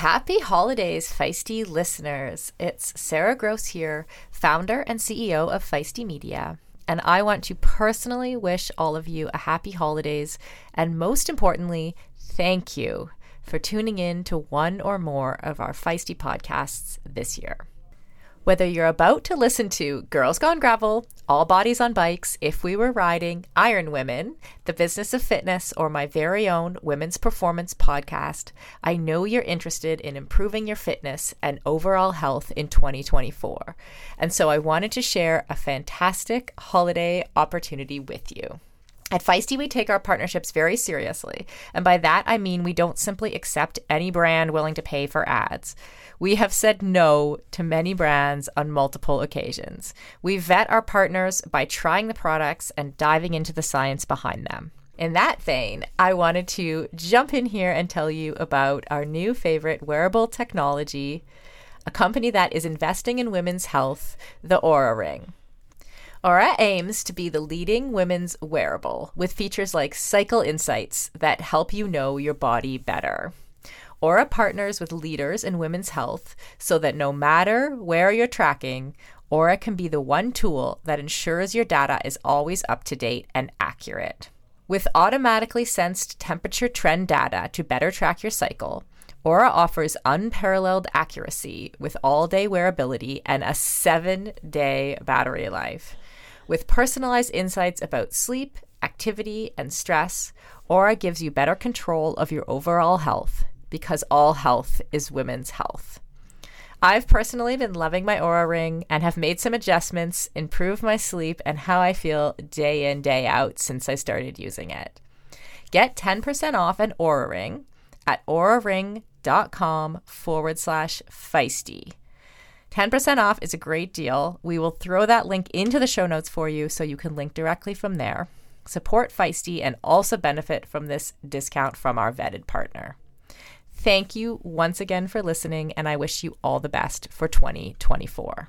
Happy holidays, Feisty listeners. It's Sarah Gross here, founder and CEO of Feisty Media. And I want to personally wish all of you a happy holidays. And most importantly, thank you for tuning in to one or more of our Feisty podcasts this year. Whether you're about to listen to Girls Gone Gravel, All Bodies on Bikes, If We Were Riding, Iron Women, The Business of Fitness, or my very own Women's Performance podcast, I know you're interested in improving your fitness and overall health in 2024. And so I wanted to share a fantastic holiday opportunity with you. At Feisty, we take our partnerships very seriously. And by that, I mean we don't simply accept any brand willing to pay for ads. We have said no to many brands on multiple occasions. We vet our partners by trying the products and diving into the science behind them. In that vein, I wanted to jump in here and tell you about our new favorite wearable technology, a company that is investing in women's health, the Oura Ring. Oura aims to be the leading women's wearable with features like cycle insights that help you know your body better. Oura partners with leaders in women's health so that no matter where you're tracking, Oura can be the one tool that ensures your data is always up to date and accurate. With automatically sensed temperature trend data to better track your cycle, Oura offers unparalleled accuracy with all day wearability and a seven day battery life. With personalized insights about sleep, activity, and stress, Oura gives you better control of your overall health because all health is women's health. I've personally been loving my Oura ring and have made some adjustments, improved my sleep and how I feel day in, day out since I started using it. Get 10% off an Oura ring at ouraring.com forward slash feisty. 10% off is a great deal. We will throw that link into the show notes for you so you can link directly from there. Support Feisty and also benefit from this discount from our vetted partner. Thank you once again for listening, and I wish you all the best for 2024.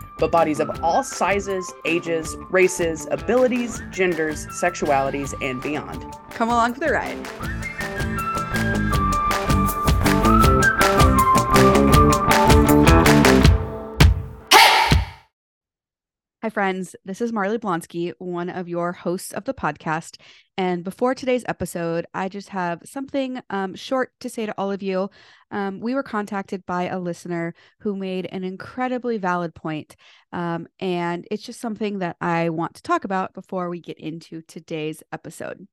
but bodies of all sizes, ages, races, abilities, genders, sexualities, and beyond. Come along for the ride. Hi, friends. This is Marley Blonsky, one of your hosts of the podcast. And before today's episode, I just have something um, short to say to all of you. Um, we were contacted by a listener who made an incredibly valid point, um, and it's just something that I want to talk about before we get into today's episode.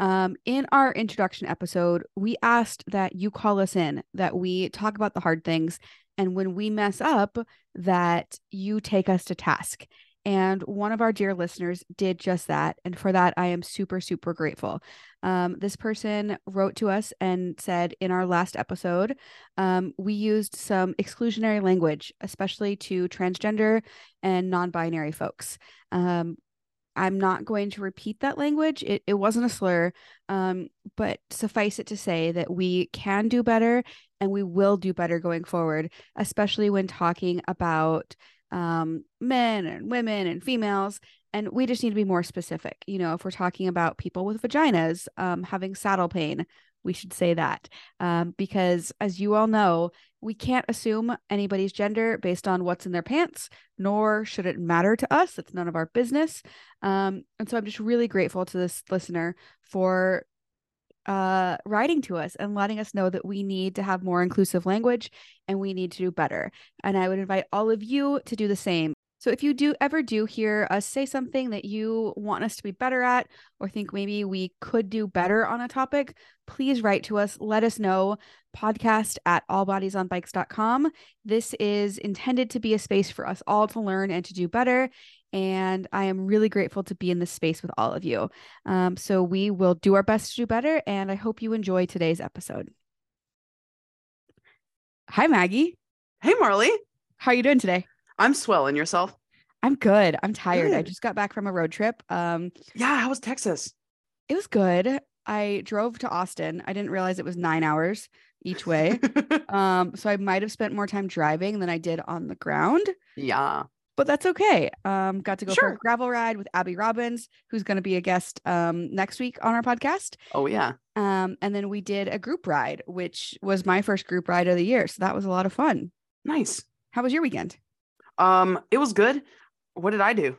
Um, in our introduction episode, we asked that you call us in, that we talk about the hard things, and when we mess up, that you take us to task. And one of our dear listeners did just that. And for that, I am super, super grateful. Um, this person wrote to us and said in our last episode, um, we used some exclusionary language, especially to transgender and non binary folks. Um, I'm not going to repeat that language. It, it wasn't a slur, um, but suffice it to say that we can do better and we will do better going forward, especially when talking about um, men and women and females. And we just need to be more specific. You know, if we're talking about people with vaginas um, having saddle pain, we should say that um, because as you all know we can't assume anybody's gender based on what's in their pants nor should it matter to us. It's none of our business. Um, and so i'm just really grateful to this listener for uh, writing to us and letting us know that we need to have more inclusive language and we need to do better. And i would invite all of you to do the same so if you do ever do hear us say something that you want us to be better at or think maybe we could do better on a topic, please write to us. Let us know. Podcast at allbodiesonbikes.com. This is intended to be a space for us all to learn and to do better. And I am really grateful to be in this space with all of you. Um, so we will do our best to do better. And I hope you enjoy today's episode. Hi, Maggie. Hey, Marley. How are you doing today? I'm swelling. Yourself? I'm good. I'm tired. I just got back from a road trip. Um, Yeah. How was Texas? it was good. I drove to Austin. I didn't realize it was nine hours each way. um, so I might have spent more time driving than I did on the ground, yeah. but that's okay. Um, got to go for Sure. a gravel ride with Abby Robbins, who's going to be a guest um next week on our podcast. Oh, yeah. Um, and then we did a group ride, which was my first group ride of the year. So that was a lot of fun. Nice. How was your weekend? Um, it was good. What did I do?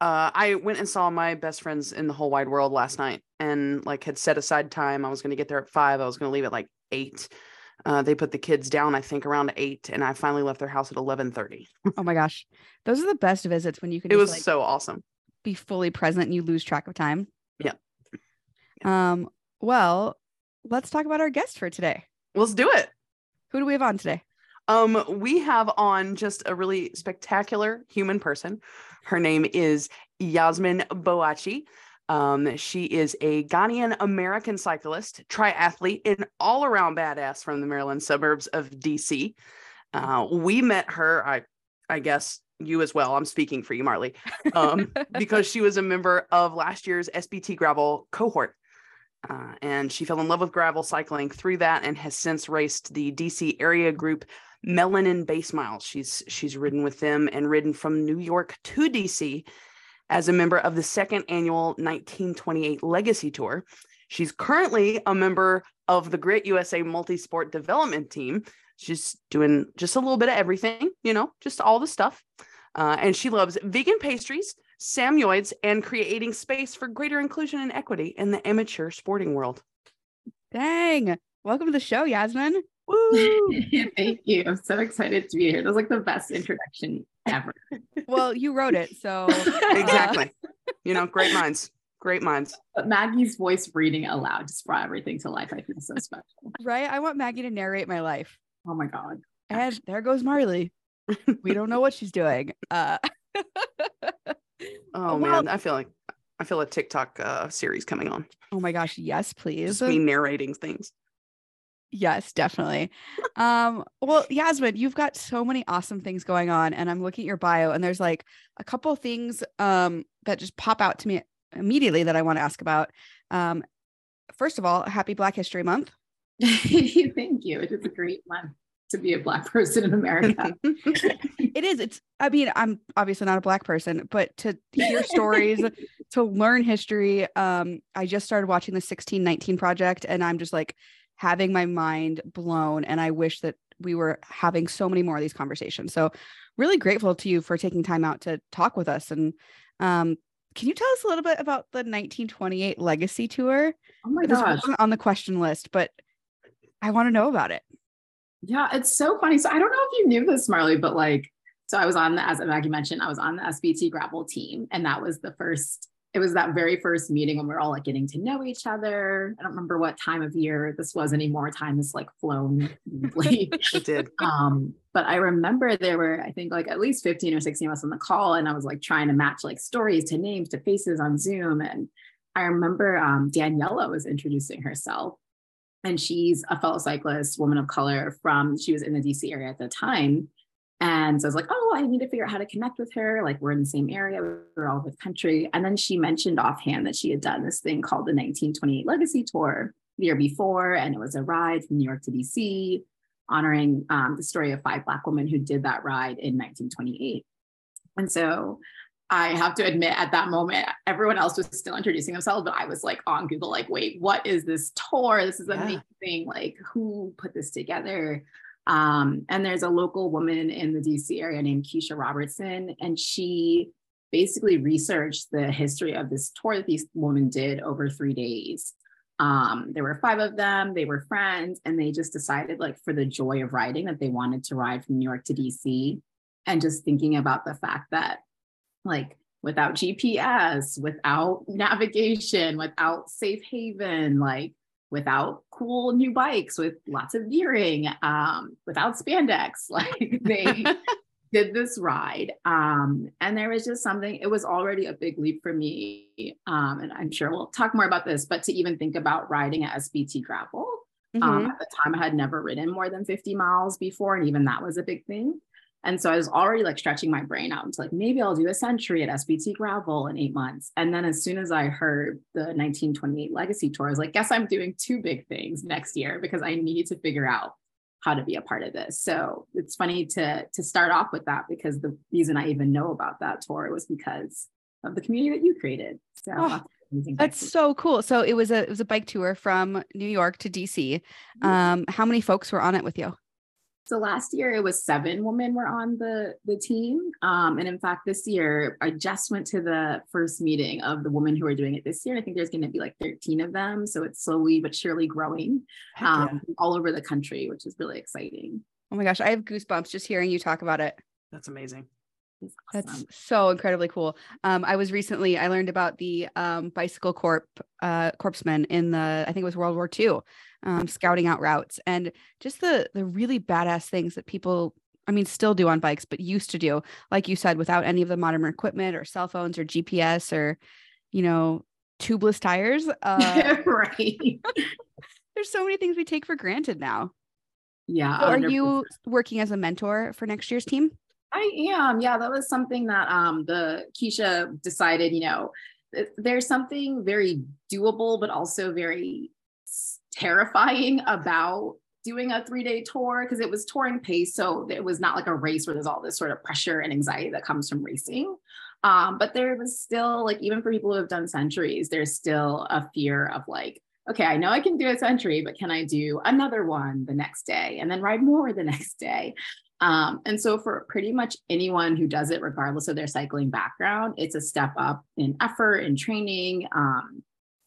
Uh, I went and saw my best friends in the whole wide world last night, and like had set aside time. I was going to get there at five. I was going to leave at like eight. Uh, they put the kids down, I think, around eight, and I finally left their house at eleven thirty. Oh my gosh. Those are the best visits when you can It just was like so awesome. be fully present and you lose track of time. Yeah. Um, well, let's talk about our guest for today. Let's do it. Who do we have on today? Um, we have on just a really spectacular human person. Her name is Yasmin Boakye. Um, she is a Ghanaian American cyclist, triathlete, and all around badass from the Maryland suburbs of DC. Uh, we met her, I, I guess you as well. I'm speaking for you, Marley, um, because she was a member of last year's SBT Gravel cohort. Uh, and she fell in love with gravel cycling through that and has since raced the DC area group Melanin Base Miles. She's she's ridden with them and ridden from New York to DC as a member of the second annual 1928 Legacy Tour. She's currently a member of the Grit USA Multi-Sport Development Team. She's doing just a little bit of everything, you know, just all the stuff. Uh, and she loves vegan pastries, Samoyeds, and creating space for greater inclusion and equity in the amateur sporting world. Dang. Welcome to the show, Yasmin. Woo! Thank you. I'm so excited to be here. That was like the best introduction ever. Well, you wrote it, so uh, exactly. you know, great minds. Great minds. But Maggie's voice reading aloud just brought everything to life. I feel so special. right? I want Maggie to narrate my life. Oh my God. And there goes Marley. We don't know what she's doing. Uh Oh Well- man, I feel like I feel a TikTok uh, series coming on. oh my gosh, yes, please. Just me narrating things. Yes, definitely. um, well, Yasmin, you've got so many awesome things going on, and I'm looking at your bio, and there's like a couple things um that just pop out to me immediately that I want to ask about. Um, first of all, happy Black History Month. Thank you. It is a great month to be a Black person in America. It is. It's. I mean, I'm obviously not a black person, but to hear stories, to learn history. Um, I just started watching the 1619 Project, and I'm just like having my mind blown. And I wish that we were having so many more of these conversations. So, really grateful to you for taking time out to talk with us. And um, can you tell us a little bit about the 1928 Legacy Tour? Oh my This gosh. wasn't on the question list, but I want to know about it. Yeah, it's so funny. So I don't know if you knew this, Marley, but like, so I was on the, as Maggie mentioned, I was on the SBT gravel team. And that was the first, it was that very first meeting when we are all like getting to know each other. I don't remember what time of year this was anymore. Time has like flown. it did. um, but I remember there were, I think like at least 15 or 16 of us on the call. And I was like trying to match like stories to names to faces on Zoom. And I remember um, Daniela was introducing herself and she's a fellow cyclist, woman of color from, she was in the DC area at the time. And so I was like, oh, I need to figure out how to connect with her. Like we're in the same area, we're all over the country. And then she mentioned offhand that she had done this thing called the 1928 Legacy Tour the year before. And it was a ride from New York to DC, honoring um, the story of five Black women who did that ride in 1928. And so I have to admit, at that moment, everyone else was still introducing themselves, but I was like on Google, like, wait, what is this tour? This is Yeah. amazing. Like, who put this together? Um, and there's a local woman in the DC area named Keisha Robertson, and she basically researched the history of this tour that these women did over three days. Um, there were five of them, they were friends, and they just decided, like, for the joy of riding, that they wanted to ride from New York to DC. And just thinking about the fact that like without GPS, without navigation, without safe haven, like without cool new bikes with lots of gearing, um, without spandex, like they did this ride. Um, and there was just something, it was already a big leap for me. Um, and I'm sure we'll talk more about this, but to even think about riding at SBT gravel. Um, Mhm. at the time, I had never ridden more than 50 miles before, and even that was a big thing. And so I was already like stretching my brain out into like, maybe I'll do a century at SBT gravel in eight months. And then as soon as I heard the 1928 legacy tour, I was like, guess I'm doing two big things next year because I need to figure out how to be a part of this. So it's funny to to start off with that because the reason I even know about that tour was because of the community that you created. So Oh, that's. So cool. So it was a it was a bike tour from New York to DC. Um, how many folks were on it with you? So last year it was seven women were on the the team, um, and in fact this year I just went to the first meeting of the women who are doing it this year. I think there's going to be like 13 of them, so it's slowly but surely growing Heck yeah. um, all over the country, which is really exciting. Oh my gosh, I have goosebumps just hearing you talk about it. That's amazing. It's That's so incredibly cool. Um, I was recently I learned about the um, bicycle corp uh, corpsmen in the I think it was World War II, um, scouting out routes and just the the really badass things that people I mean still do on bikes, but used to do, like you said, without any of the modern equipment or cell phones or GPS or you know tubeless tires. Uh, right. there's so many things we take for granted now. Yeah. So are you working as a mentor for next year's team? I am. Yeah, that was something that um the Keisha decided, you know, there's something very doable but also very terrifying about doing a 3-day tour because it was touring pace so it was not like a race where there's all this sort of pressure and anxiety that comes from racing. Um but there was still like even for people who have done centuries there's still a fear of like okay, I know I can do a century, but can I do another one the next day and then ride more the next day? Um, and so for pretty much anyone who does it, regardless of their cycling background, it's a step up in effort and training um,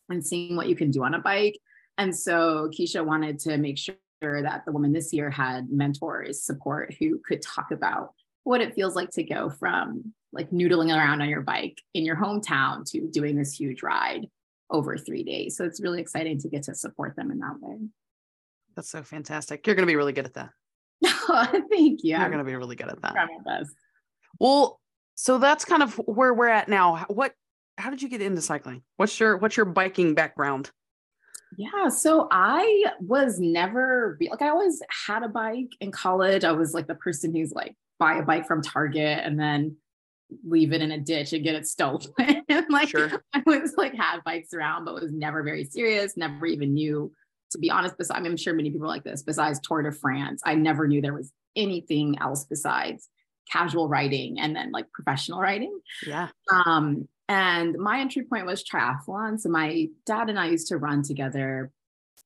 and seeing what you can do on a bike. And so Keisha wanted to make sure that the woman this year had mentors, support who could talk about what it feels like to go from like noodling around on your bike in your hometown to doing this huge ride over three days. So it's really exciting to get to support them in that way. That's so fantastic. You're going to be really good at that. No, thank you. You're I'm going to be really good at that. my best. Well, so that's kind of where we're at now. What how did you get into cycling? What's your what's your biking background? Yeah, so I was never like I always had a bike in college. I was like the person who's like buy a bike from Target and then leave it in a ditch and get it stolen. and like Sure. I was like had bikes around, but was never very serious. Never even knew, to be honest. Besides, I'm sure many people are like this. Besides Tour de France, I never knew there was anything else besides casual writing and then like professional writing. Yeah. Um, and my entry point was triathlon. So my dad and I used to run together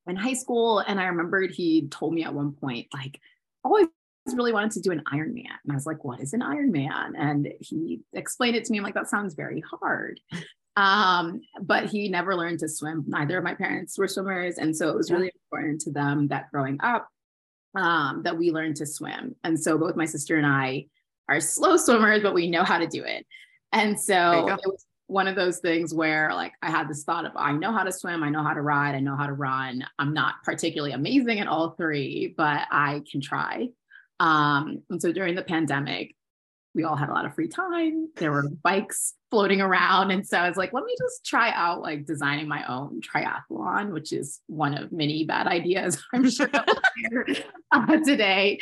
in high school. And I remembered he told me at one point, like, always really wanted to do an Ironman. And I was like, what is an Ironman? And he explained it to me. I'm like, that sounds very hard. Um, but he never learned to swim. Neither of my parents were swimmers. And so it was Yeah. really important to them that growing up, um, that we learned to swim. And so both my sister and I are slow swimmers, but we know how to do it. And so it was one of those things where like I had this thought of I know how to swim, I know how to ride, I know how to run. I'm not particularly amazing at all three, but I can try. Um, and so during the pandemic, we all had a lot of free time. There were bikes floating around. And so I was like, let me just try out like designing my own triathlon, which is one of many bad ideas I'm sure that we'll hear uh, today.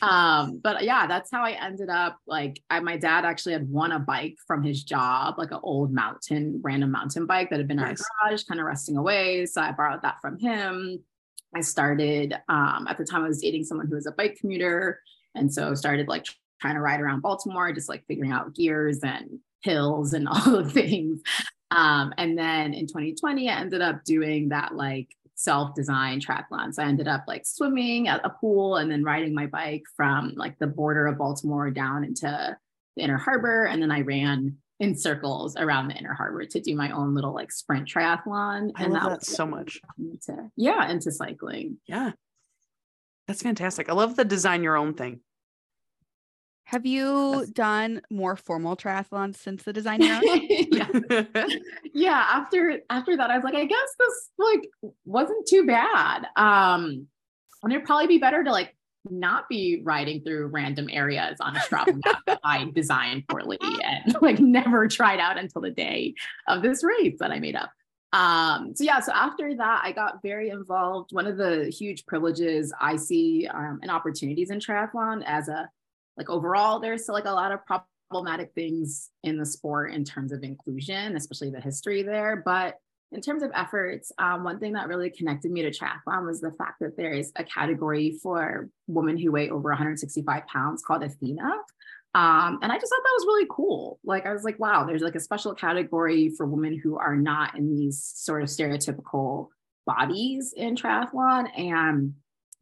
Um, but yeah, that's how I ended up. Like, I, my dad actually had won a bike from his job, like an old mountain, random mountain bike that had been in Nice. our garage, kind of resting away. So I borrowed that from him. I started um, at the time I was dating someone who was a bike commuter. And so started like trying to ride around Baltimore, just like figuring out gears and hills and all the things. Um, and then in 2020, I ended up doing that like self-designed triathlon. So I ended up like swimming at a pool and then riding my bike from like the border of Baltimore down into the inner harbor. And then I ran in circles around the inner harbor to do my own little like sprint triathlon. I and love that was so much. got me To, yeah, into cycling. Yeah. That's fantastic. I love the design your own thing. Have you Yes. done more formal triathlons since the design era? yeah. yeah after after that i was like i guess this like wasn't too bad um and it'd probably be better to like not be riding through random areas on a Strava map that I designed poorly and like never tried out until the day of this race that I made up. Um, so yeah, so after that, I got very involved. One of the huge privileges I see um, and opportunities in triathlon as a like overall, there's still like a lot of problematic things in the sport in terms of inclusion, especially the history there. But in terms of efforts, um, one thing that really connected me to triathlon was the fact that there is a category for women who weigh over 165 pounds called Athena. Um, and I just thought that was really cool. Like I was like, wow, there's like a special category for women who are not in these sort of stereotypical bodies in triathlon. And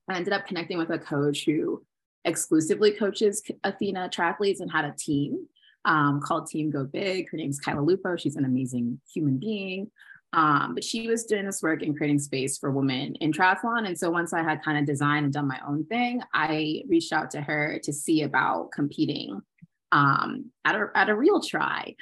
I ended up connecting with a coach who exclusively coaches Athena triathletes and had a team um, called Team Go Big. Her name's Kyla Lupo. She's an amazing human being. Um, but she was doing this work in creating space for women in triathlon. And so once I had kind of designed and done my own thing, I reached out to her to see about competing um, at, a, at a real tri.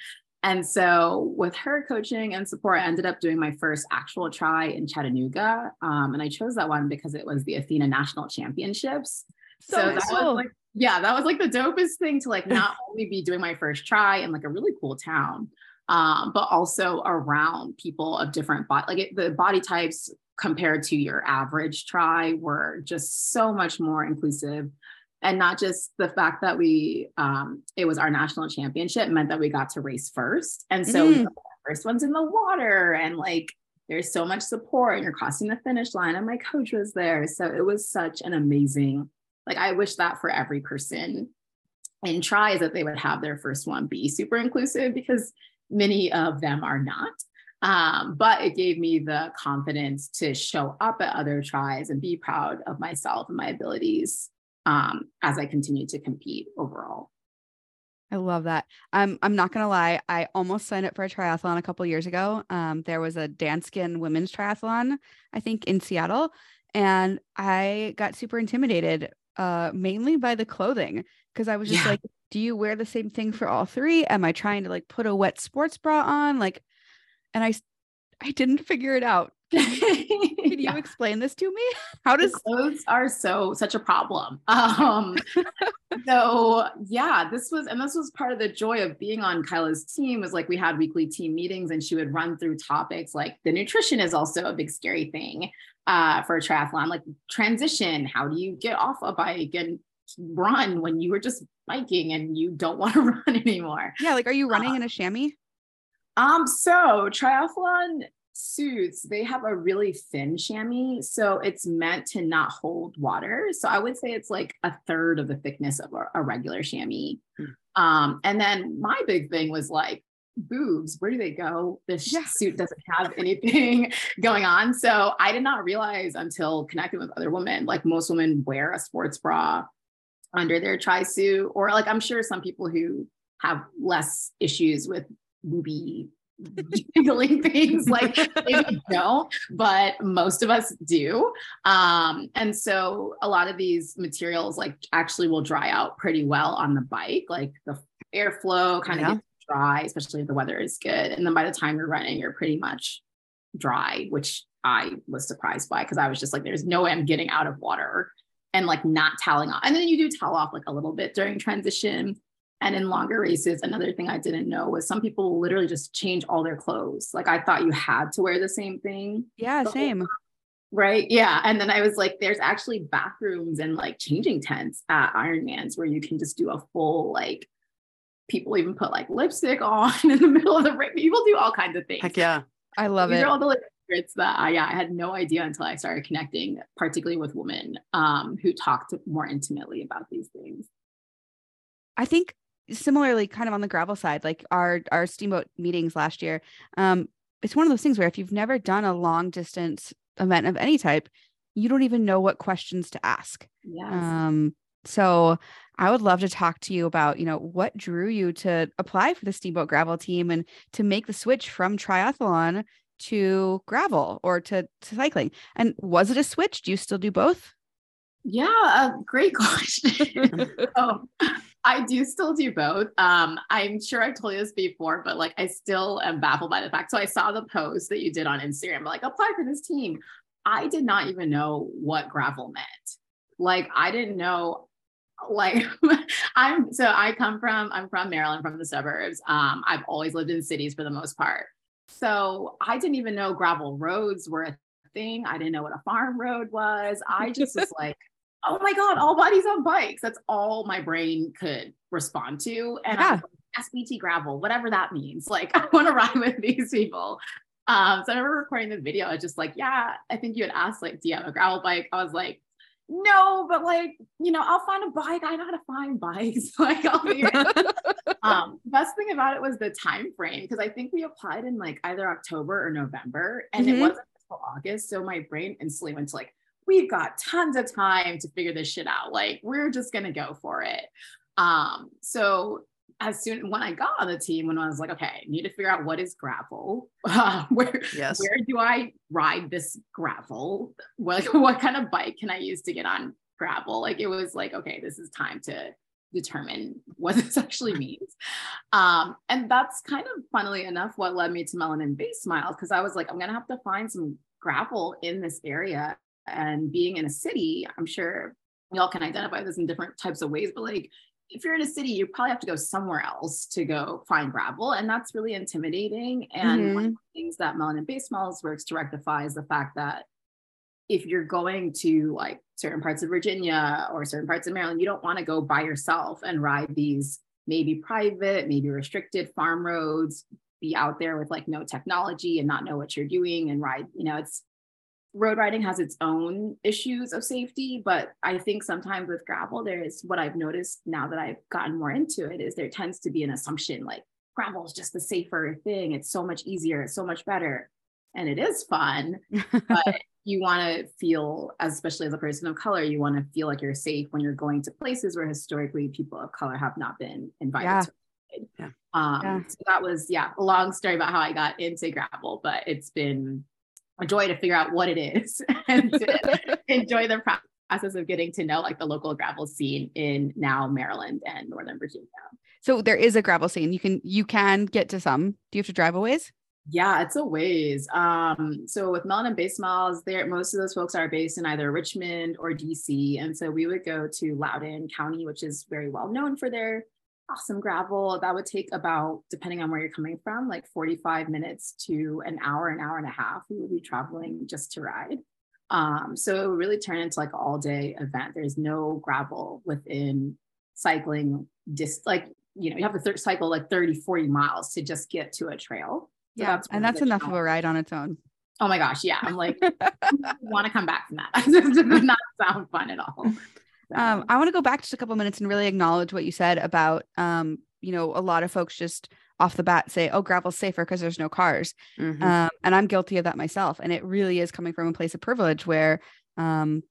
And so with her coaching and support, I ended up doing my first actual tri in Chattanooga. Um, and I chose that one because it was the Athena National Championships. So, so that cool. was like, yeah, that was like the dopest thing to like not only be doing my first tri in like a really cool town, um, but also around people of different body, like it, the body types compared to your average tri were just so much more inclusive. And not just the fact that we, um, it was our national championship meant that we got to race first. And so mm. first one's in the water and like there's so much support and you're crossing the finish line and my coach was there. So it was such an amazing, like I wish that for every person in tris that they would have their first one be super inclusive because Many of them are not. Um, but it gave me the confidence to show up at other tris and be proud of myself and my abilities um, as I continue to compete overall. I love that. I'm I'm not gonna lie. I almost signed up for a triathlon a couple years ago. Um, there was a Danskin women's triathlon, I think, in Seattle, and I got super intimidated, uh, mainly by the clothing because I was just yeah. like, do you wear the same thing for all three? Am I trying to like put a wet sports bra on? Like, and I, I didn't figure it out. Can you explain this to me? How does the clothes are so such a problem? Um, so yeah, this was and this was part of the joy of being on Kyla's team was like we had weekly team meetings and she would run through topics like the nutrition is also a big scary thing uh, for a triathlon, like transition. How do you get off a bike and run when you were just biking and you don't want to run anymore. Yeah, like are you running uh, in a chamois? Um, so triathlon suits, they have a really thin chamois. So it's meant to not hold water. So I would say it's like a third of the thickness of a, a regular chamois. Hmm. Um, and then my big thing was like, boobs, where do they go? This yeah. suit doesn't have anything going on. So I did not realize until connecting with other women, like most women wear a sports bra under their tri suit, or like I'm sure some people who have less issues with movie jiggling things like maybe don't but most of us do um and so a lot of these materials like actually will dry out pretty well on the bike like the airflow kind yeah. of gets dry especially if the weather is good and then by the time you're running you're pretty much dry which i was surprised by because i was just like there's no way i'm getting out of water and like not toweling off. And then you do towel off like a little bit during transition. And in longer races, another thing I didn't know was some people literally just change all their clothes. Like I thought you had to wear the same thing. Yeah, same. Right. Yeah. And then I was like, there's actually bathrooms and like changing tents at Ironmans where you can just do a full like people even put like lipstick on in the middle of the race. People do all kinds of things. Heck yeah. I love it. These it. Are all the like, secrets that I, yeah, I had no idea until I started connecting, particularly with women um, who talked more intimately about these things. I think similarly, kind of on the gravel side, like our our steamboat meetings last year, um, it's one of those things where if you've never done a long distance event of any type, you don't even know what questions to ask. Yes. Um, so I would love to talk to you about, you know, what drew you to apply for the steamboat gravel team and to make the switch from triathlon to gravel or to, to cycling? And was it a switch? Do you still do both? Yeah, uh, great question. oh, I do still do both. Um, I'm sure I've told you this before, but like I still am baffled by the fact. So I saw the post that you did on Instagram, like apply for this team. I did not even know what gravel meant. Like I didn't know like I'm so I come from I'm from Maryland from the suburbs. Um I've always lived in cities for the most part. So I didn't even know gravel roads were a thing. I didn't know what a farm road was. I just was like, oh my God, all bodies on bikes. That's all my brain could respond to. And yeah. SBT gravel, whatever that means. Like, I want to ride with these people. Um, so I remember recording the video. I was just like, yeah, I think you had asked, like, do you have a gravel bike? I was like, no, but like, you know, I'll find a bike. I know how to find bikes. like I'll figure um, best thing about it was the time frame because I think we applied in like either October or November and mm-hmm. it wasn't until August. So my brain instantly went to like, we've got tons of time to figure this shit out. Like we're just gonna go for it. Um, so as soon when I got on the team, when I was like, okay, I need to figure out what is gravel, uh, where yes. where do I ride this gravel? Like, what kind of bike can I use to get on gravel? Like, it was like, okay, this is time to determine what this actually means. Um, and that's kind of funnily enough what led me to Melanin Base Miles because I was like, I'm gonna have to find some gravel in this area. And being in a city, I'm sure y'all can identify this in different types of ways, but like if you're in a city, you probably have to go somewhere else to go find gravel. And that's really intimidating. And mm-hmm. one of the things that Melanin Base Miles works to rectify is the fact that if you're going to like certain parts of Virginia or certain parts of Maryland, you don't want to go by yourself and ride these maybe private, maybe restricted farm roads, be out there with like no technology and not know what you're doing and ride, you know, it's road riding has its own issues of safety, but I think sometimes with gravel, there is what I've noticed now that I've gotten more into it is there tends to be an assumption like gravel is just the safer thing. It's so much easier, it's so much better. And it is fun, but you want to feel, especially as a person of color, you want to feel like you're safe when you're going to places where historically people of color have not been invited yeah. to. Yeah. Um, yeah. So that was, yeah, a long story about how I got into gravel, but it's been joy to figure out what it is and enjoy the process of getting to know like the local gravel scene in now Maryland and Northern Virginia. So there is a gravel scene. You can you can get to some. Do you have to drive a ways? Yeah, it's a ways. Um, so with Melanin Base Miles, there most of those folks are based in either Richmond or DC. And so we would go to Loudoun County, which is very well known for their awesome gravel. That would take about, depending on where you're coming from, like 45 minutes to an hour, an hour and a half. We would be traveling just to ride. Um, so it would really turn into like all day event. There's no gravel within cycling, just like, you know, you have to th- cycle like 30, 40 miles to just get to a trail. So yeah. That's and that's enough of a ride on its own. Oh my gosh. Yeah. I'm like, want to come back from that. It does not sound fun at all. Um, I want to go back just a couple minutes and really acknowledge what you said about, um, you know, a lot of folks just off the bat say, "Oh, gravel's safer because there's no cars," mm-hmm. um, and I'm guilty of that myself. And it really is coming from a place of privilege where um,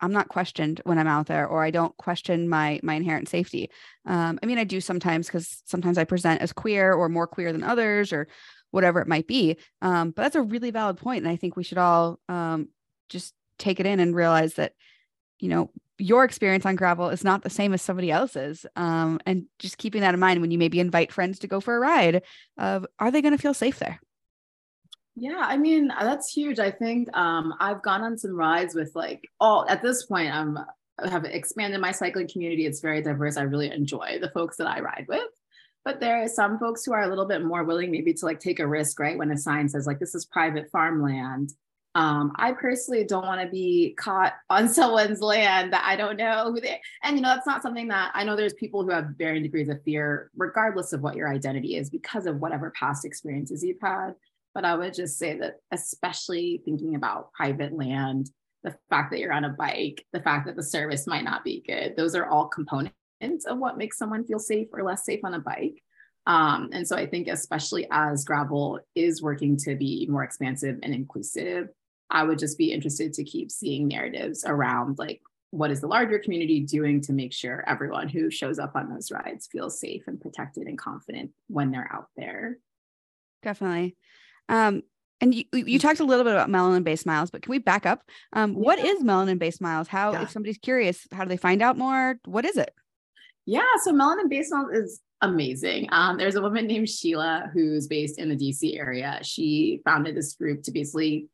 I'm not questioned when I'm out there, or I don't question my my inherent safety. Um, I mean, I do sometimes because sometimes I present as queer or more queer than others, or whatever it might be. Um, but that's a really valid point, and I think we should all um, just take it in and realize that, you know, your experience on gravel is not the same as somebody else's um, and just keeping that in mind when you maybe invite friends to go for a ride of are they going to feel safe there? Yeah i mean that's huge. I think um, i've gone on some rides with like all at this point i'm have expanded my cycling community. It's very diverse. I really enjoy the folks that i ride with. But there are some folks who are a little bit more willing maybe to like take a risk right when a sign says like this is private farmland um, I personally don't want to be caught on someone's land that I don't know who they and you know that's not something that I know there's people who have varying degrees of fear regardless of what your identity is because of whatever past experiences you've had but I would just say that especially thinking about private land the fact that you're on a bike the fact that the service might not be good those are all components of what makes someone feel safe or less safe on a bike. Um, and so I think especially as gravel is working to be more expansive and inclusive I would just be interested to keep seeing narratives around like what is the larger community doing to make sure everyone who shows up on those rides feels safe and protected and confident when they're out there. Definitely. Um, and you, you talked a little bit about melanin Base miles, but can we back up? Um, yeah. What is melanin Base miles? How, yeah. if somebody's curious, how do they find out more? What is it? Yeah, so Melanin Base miles is amazing. Um, there's a woman named Sheila who's based in the DC area. She founded this group to basically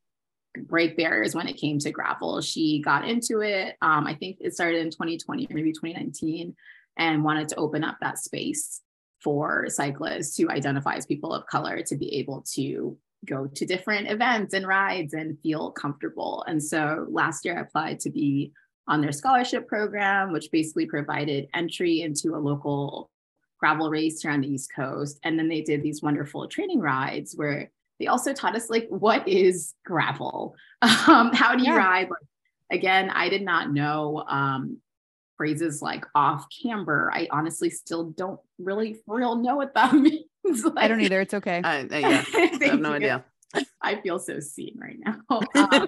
break barriers when it came to gravel. She got into it. Um, I think it started in 2020 maybe 2019 and wanted to open up that space for cyclists to identify as people of color to be able to go to different events and rides and feel comfortable. And so last year I applied to be on their scholarship program, which basically provided entry into a local gravel race on the East Coast. And then they did these wonderful training rides where they also taught us like what is gravel? Um, how do you yeah. ride? Like, again i did not know um, phrases like off camber. I honestly still don't really real know what that means like, i don't either. It's okay. Uh, yeah. I have no idea. I feel so seen right now. Um,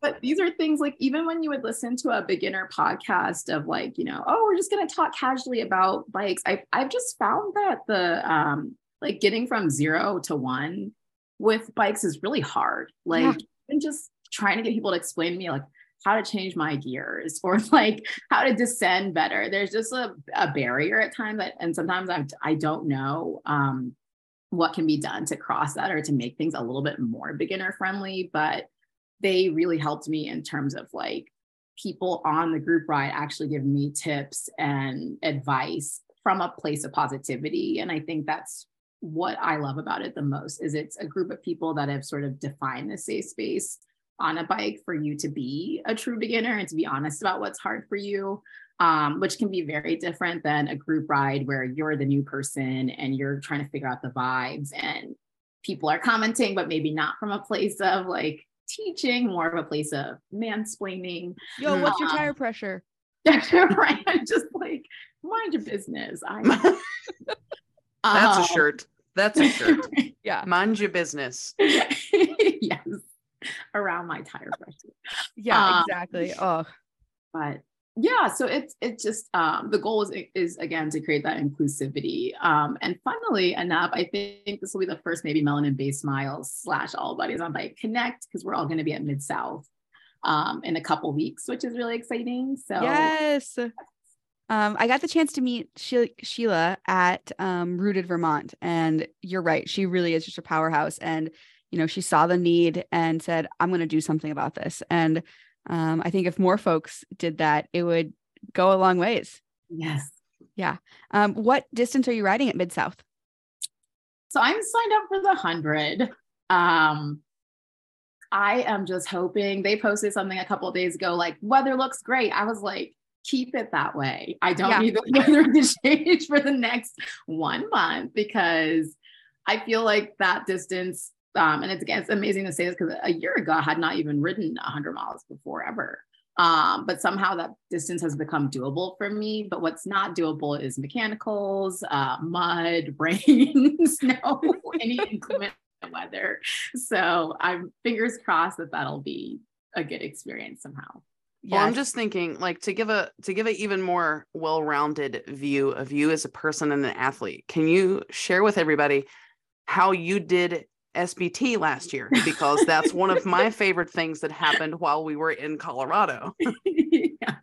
but these are things like even when you would listen to a beginner podcast of like, you know, oh, we're just going to talk casually about bikes. I, I've just found that the um, like getting from zero to one with bikes is really hard. Like yeah. even just trying to get people to explain to me like how to change my gears or like how to descend better. There's just a, a barrier at times that, and sometimes I, I don't know um, what can be done to cross that or to make things a little bit more beginner friendly. But they really helped me in terms of like people on the group ride actually give me tips and advice from a place of positivity. And I think that's what I love about it the most is it's a group of people that have sort of defined the safe space on a bike for you to be a true beginner and to be honest about what's hard for you, um, which can be very different than a group ride where you're the new person and you're trying to figure out the vibes and people are commenting, but maybe not from a place of like teaching, more of a place of mansplaining. Yo, what's um, your tire pressure? right. Just like mind your business. I'm That's a oh. shirt. That's a shirt. yeah. Mind your business. yes. Around my tire pressure. Yeah, um, exactly. Oh. But yeah, so it's it's just um the goal is is again to create that inclusivity. Um and funnily enough, I think this will be the first maybe Melanin Base Miles slash All Bodies on Bike connect because we're all going to be at Mid South um in a couple weeks, which is really exciting. So yes, um, I got the chance to meet she- Sheila at um, Rooted Vermont, and you're right. She really is just a powerhouse. And, you know, she saw the need and said, I'm going to do something about this. And um, I think if more folks did that, it would go a long ways. Yes. Yeah. Um, what distance are you riding at Mid South? So I'm signed up for the 100. Um, I am just hoping they posted something a couple days ago like weather looks great. I was like, keep it that way. I don't yeah. need the weather to change for the next one month because I feel like that distance, um, and it's again, it's amazing to say this because a year ago I had not even ridden 100 miles before ever. Um, but somehow that distance has become doable for me. But what's not doable is mechanicals, uh, mud, rain, snow, any inclement weather. So I'm fingers crossed that that'll be a good experience somehow. Yes. Well, I'm just thinking like to give a to give an even more well-rounded view of you as a person and an athlete. Can you share with everybody how you did SBT last year because that's one of my favorite things that happened while we were in Colorado. yeah.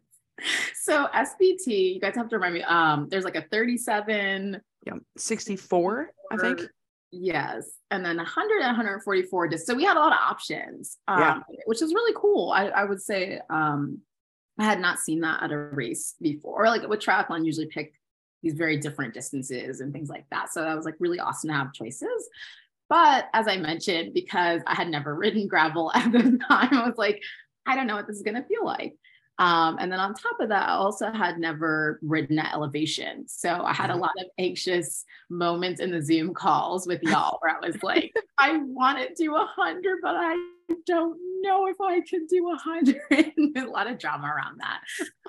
So SBT, you guys have to remind me um there's like a 37 yeah, 64, I think. Yes. And then 100 and 144. So we had a lot of options, um, yeah. which is really cool. I, I would say um, I had not seen that at a race before. Or like with triathlon, usually pick these very different distances and things like that. So that was like really awesome to have choices. But as I mentioned, because I had never ridden gravel at the time, I was like, I don't know what this is going to feel like. Um, and then on top of that, I also had never ridden at elevation. So I had a lot of anxious moments in the Zoom calls with y'all where I was like, I want to do a hundred, but I don't know if I can do a hundred. a lot of drama around that.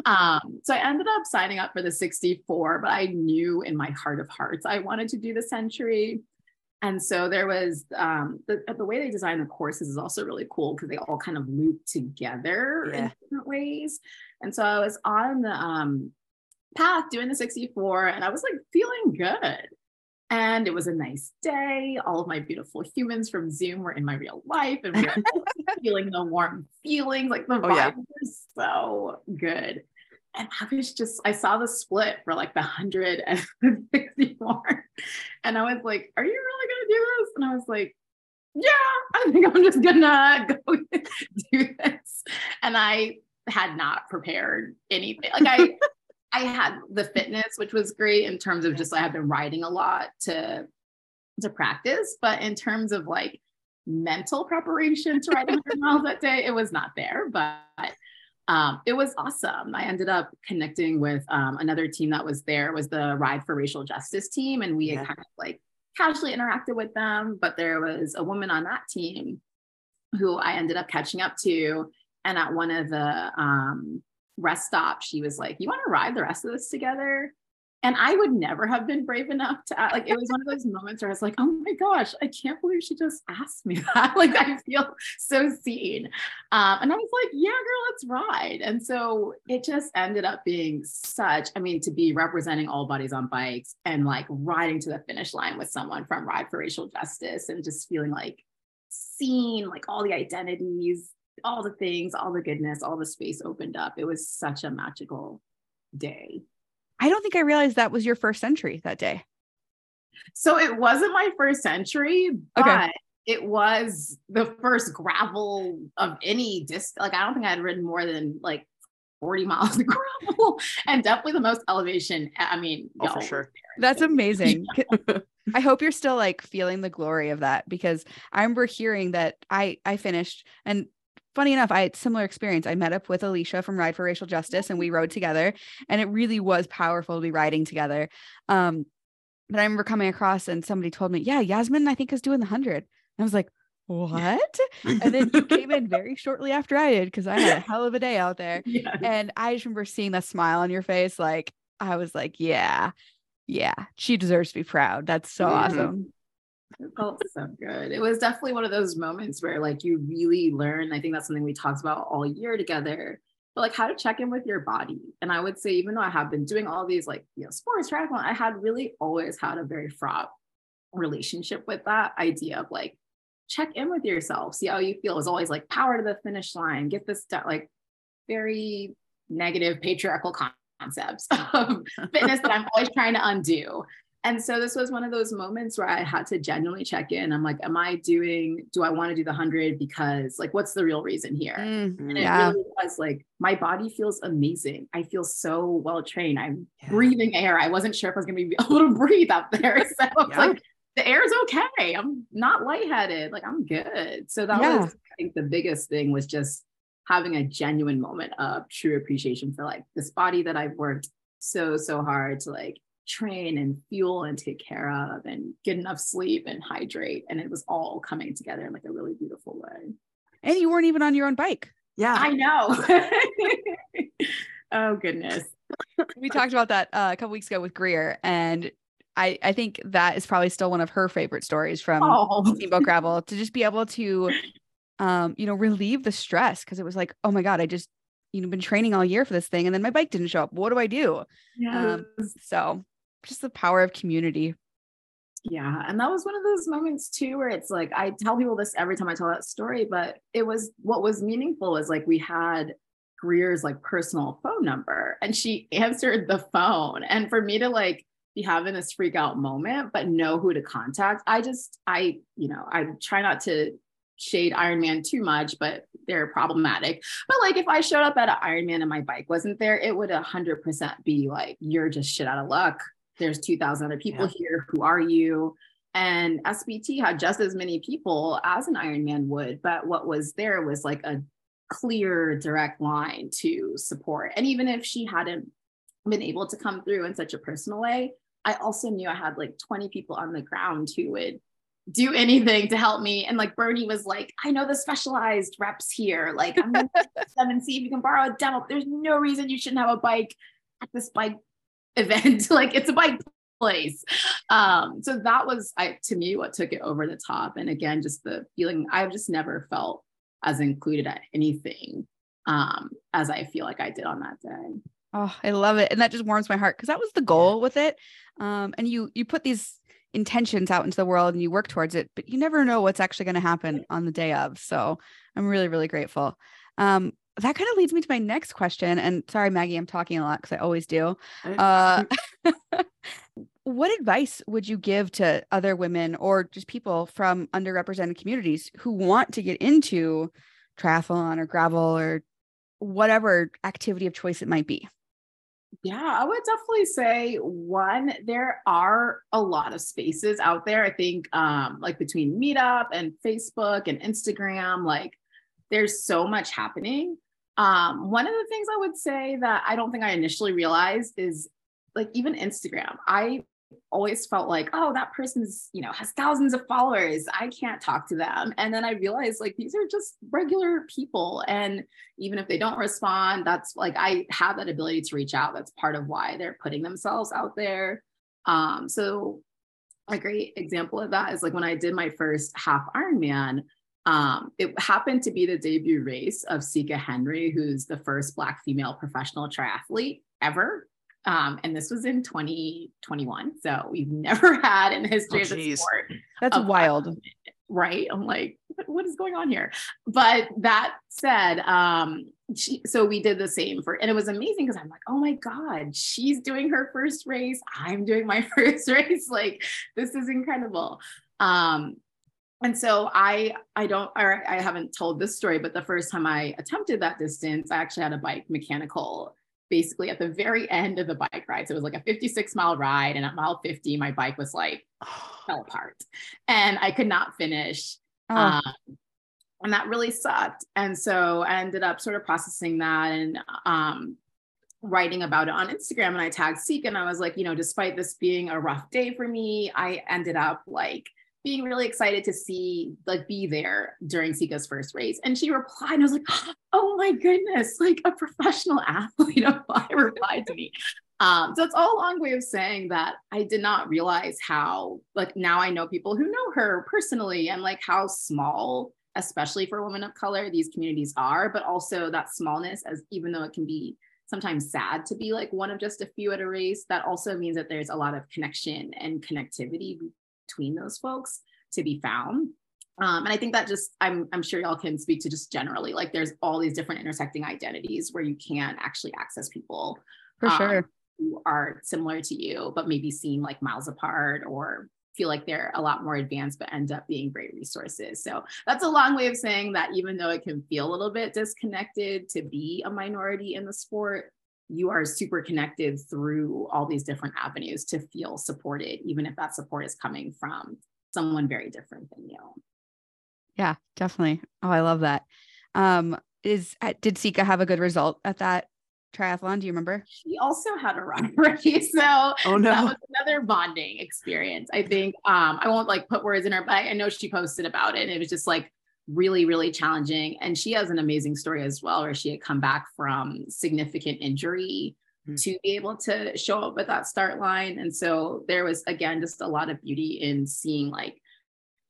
Um, so I ended up signing up for the 64, but I knew in my heart of hearts I wanted to do the century. And so there was um, the, the way they design the courses is also really cool because they all kind of loop together yeah. in different ways. And so I was on the um, path doing the 64 and I was like feeling good. And it was a nice day. All of my beautiful humans from Zoom were in my real life and we were feeling the warm feelings. Like the oh, vibe yeah. was so good and I was just, I saw the split for like the 100 and 64. And I was like, are you really going to do this? And I was like, yeah, I think I'm just gonna go do this. And I had not prepared anything. Like I I had the fitness, which was great in terms of just I have been riding a lot to to practice, but in terms of like mental preparation to ride 100 miles that day, it was not there. But um, it was awesome. I ended up connecting with um, another team that was there. Was the Ride for Racial Justice team, and we yeah. had kind of like casually interacted with them. But there was a woman on that team who I ended up catching up to, and at one of the um, rest stops, she was like, "You want to ride the rest of this together?" And I would never have been brave enough to like it was one of those moments where I was like, oh my gosh, I can't believe she just asked me that. like I feel so seen. Um, and I was like, yeah, girl, let's ride. And so it just ended up being such, I mean, to be representing all bodies on bikes and like riding to the finish line with someone from Ride for Racial Justice and just feeling like seen, like all the identities, all the things, all the goodness, all the space opened up. It was such a magical day. I don't think I realized that was your first century that day. So it wasn't my first century, but okay. it was the first gravel of any disc. Like I don't think I had ridden more than like 40 miles of gravel and definitely the most elevation. I mean, oh, for sure. That's amazing. I hope you're still like feeling the glory of that because I remember hearing that I I finished and funny enough, I had similar experience. I met up with Alicia from Ride for Racial Justice and we rode together and it really was powerful to be riding together. Um, but I remember coming across and somebody told me, yeah, Yasmin, I think is doing the hundred. I was like, what? and then you came in very shortly after I did because I had a hell of a day out there. Yes. And I just remember seeing that smile on your face. Like, I was like, yeah, yeah, she deserves to be proud. That's so mm-hmm. awesome. It felt so good. It was definitely one of those moments where like you really learn. I think that's something we talked about all year together, but like how to check in with your body. And I would say, even though I have been doing all these like, you know, sports, triathlon, I had really always had a very fraught relationship with that idea of like, check in with yourself, see how you feel. It was always like power to the finish line, get this done, like very negative patriarchal concepts of fitness that I'm always trying to undo. And so this was one of those moments where I had to genuinely check in. I'm like, am I doing, do I want to do the 100 because, like, what's the real reason here? Mm, and it yeah. really was like, my body feels amazing. I feel so well trained. I'm yeah. breathing air. I wasn't sure if I was going to be able to breathe up there. So yeah. like, the air is okay. I'm not lightheaded. Like, I'm good. So that was, I think, the biggest thing was just having a genuine moment of true appreciation for like this body that I've worked so, so hard to like train and fuel and take care of and get enough sleep and hydrate. And it was all coming together in like a really beautiful way. And you weren't even on your own bike. Yeah. I know. oh, goodness. we talked about that uh, a couple weeks ago with Greer. And I, I think that is probably still one of her favorite stories from oh. Steamboat Gravel to just be able to, um, you know, relieve the stress because it was like, oh my God, I just, you know, been training all year for this thing and then my bike didn't show up. What do I do? Yeah. Um, so just the power of community. Yeah. And that was one of those moments too, where it's like, I tell people this every time I tell that story, but it was what was meaningful is like we had Greer's like personal phone number and she answered the phone. And for me to like be having this freak out moment, but know who to contact, I just, I, you know, I try not to shade Ironman too much, but they're problematic. But like if I showed up at an Ironman and my bike wasn't there, it would 100% be like, you're just shit out of luck there's 2000 other people yeah. here who are you and sbt had just as many people as an ironman would but what was there was like a clear direct line to support and even if she hadn't been able to come through in such a personal way i also knew i had like 20 people on the ground who would do anything to help me. And like Bernie was like, I know the specialized reps here. Like I'm gonna them and see if you can borrow a demo. There's no reason you shouldn't have a bike at this bike event. Like it's a bike place. Um so that was i to me what took it over the top. And again just the feeling i've just never felt as included at anything um as i feel like i did on that day. Oh i love it. And that just warms my heart because that was the goal with it. Um and you you put these intentions out into the world and you work towards it but you never know what's actually going to happen on the day of. So i'm really really grateful. Um that kind of leads me to my next question. And sorry, Maggie, I'm talking a lot because I always do. Uh, what advice would you give to other women or just people from underrepresented communities who want to get into triathlon or gravel or whatever activity of choice it might be? Yeah, I would definitely say one, there are a lot of spaces out there. I think um like between Meetup and Facebook and Instagram, like there's so much happening. Um, one of the things I would say that I don't think I initially realized is like even Instagram. I always felt like, oh, that person's, you know, has thousands of followers. I can't talk to them. And then I realized like these are just regular people. And even if they don't respond, that's like I have that ability to reach out. That's part of why they're putting themselves out there. Um, so a great example of that is like when I did my first half Ironman, um, it happened to be the debut race of Sika Henry, who's the first Black female professional triathlete ever. Um, and this was in 2021. So we've never had in the history oh, of the sport. That's wild. right. I'm like, what is going on here? But that said, um, she, so we did the same for, and it was amazing because I'm like, oh my God, she's doing her first race. I'm doing my first race. Like, this is incredible. Um, and so I I don't or I haven't told this story, but the first time I attempted that distance, I actually had a bike mechanical basically at the very end of the bike ride. So it was like a 56 mile ride. And at mile 50, my bike was like fell apart and I could not finish. Oh. Um, and that really sucked. And so I ended up sort of processing that and um, writing about it on Instagram. And I tagged Sika and I was like, you know, despite this being a rough day for me, I ended up like being really excited to see like be there during Sika's first race. And she replied, and I was like, oh my goodness, like a professional athlete replied to me. Um, so it's all a long way of saying that I did not realize how like now I know people who know her personally and like how small, especially for women of color, these communities are, but also that smallness as even though it can be sometimes sad to be like one of just a few at a race, that also means that there's a lot of connection and connectivity between those folks to be found. Um, and I think that just I'm I'm sure y'all can speak to just generally like there's all these different intersecting identities where you can actually access people for um, sure who are similar to you but maybe seem like miles apart or feel like they're a lot more advanced but end up being great resources. So that's a long way of saying that even though it can feel a little bit disconnected to be a minority in the sport, you are super connected through all these different avenues to feel supported, even if that support is coming from someone very different than you. Yeah, definitely. Oh, I love that. Um, is uh, did Sika have a good result at that triathlon? Do you remember? She also had a run race, so oh no, that was another bonding experience. I think um, I won't like put words in her, but I know she posted about it, and it was just like really, really challenging. And she has an amazing story as well, where she had come back from significant injury mm-hmm. to be able to show up at that start line. And so there was, again, just a lot of beauty in seeing like,